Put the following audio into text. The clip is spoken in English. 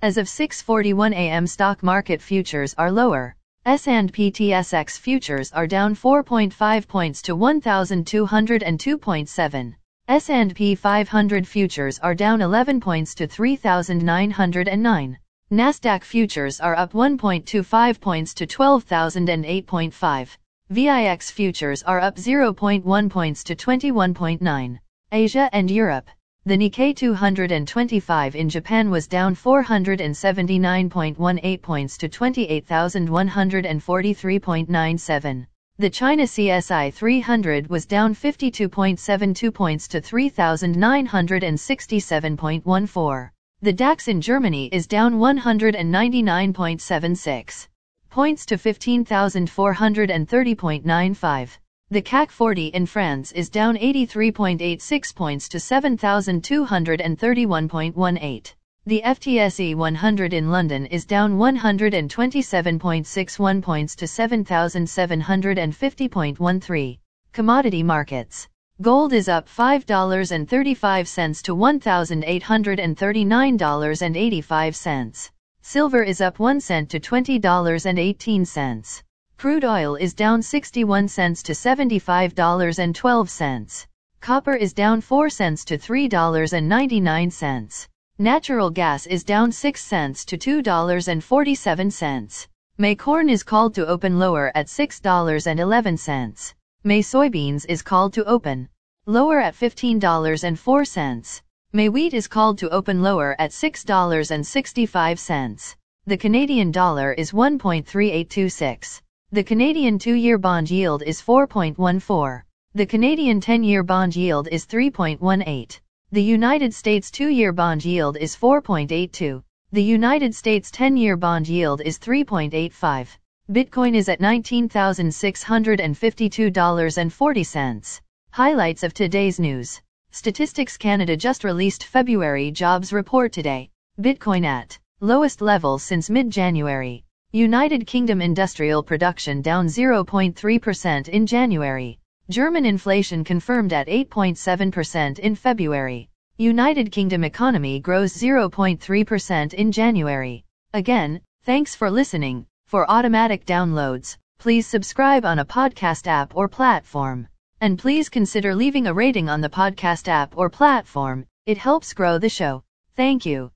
As of 6:41 a.m. stock market futures are lower. S&P TSX futures are down 4.5 points to 1202.7. S&P 500 futures are down 11 points to 3909. Nasdaq futures are up 1.25 points to 12008.5. VIX futures are up 0.1 points to 21.9. Asia and Europe. The Nikkei 225 in Japan was down 479.18 points to 28,143.97. The China CSI 300 was down 52.72 points to 3,967.14. The DAX in Germany is down 199.76 points to 15,430.95. The CAC 40 in France is down 83.86 points to 7,231.18. The FTSE 100 in London is down 127.61 points to 7,750.13. Commodity markets. Gold is up $5.35 to $1,839.85. Silver is up 1 cent to $20.18. Crude oil is down 61 cents to $75.12. Copper is down 4 cents to $3.99. Natural gas is down 6 cents to $2.47. May corn is called to open lower at $6.11. May soybeans is called to open lower at $15.04. May wheat is called to open lower at $6.65. The Canadian dollar is 1.3826. The Canadian 2-year bond yield is 4.14. The Canadian 10-year bond yield is 3.18. The United States 2-year bond yield is 4.82. The United States 10-year bond yield is 3.85. Bitcoin is at $19,652.40. Highlights of today's news. Statistics Canada just released February jobs report today. Bitcoin at lowest level since mid-January. United Kingdom industrial production down 0.3% in January. German inflation confirmed at 8.7% in February. United Kingdom economy grows 0.3% in January. Again, thanks for listening. For automatic downloads, please subscribe on a podcast app or platform. And please consider leaving a rating on the podcast app or platform. It helps grow the show. Thank you.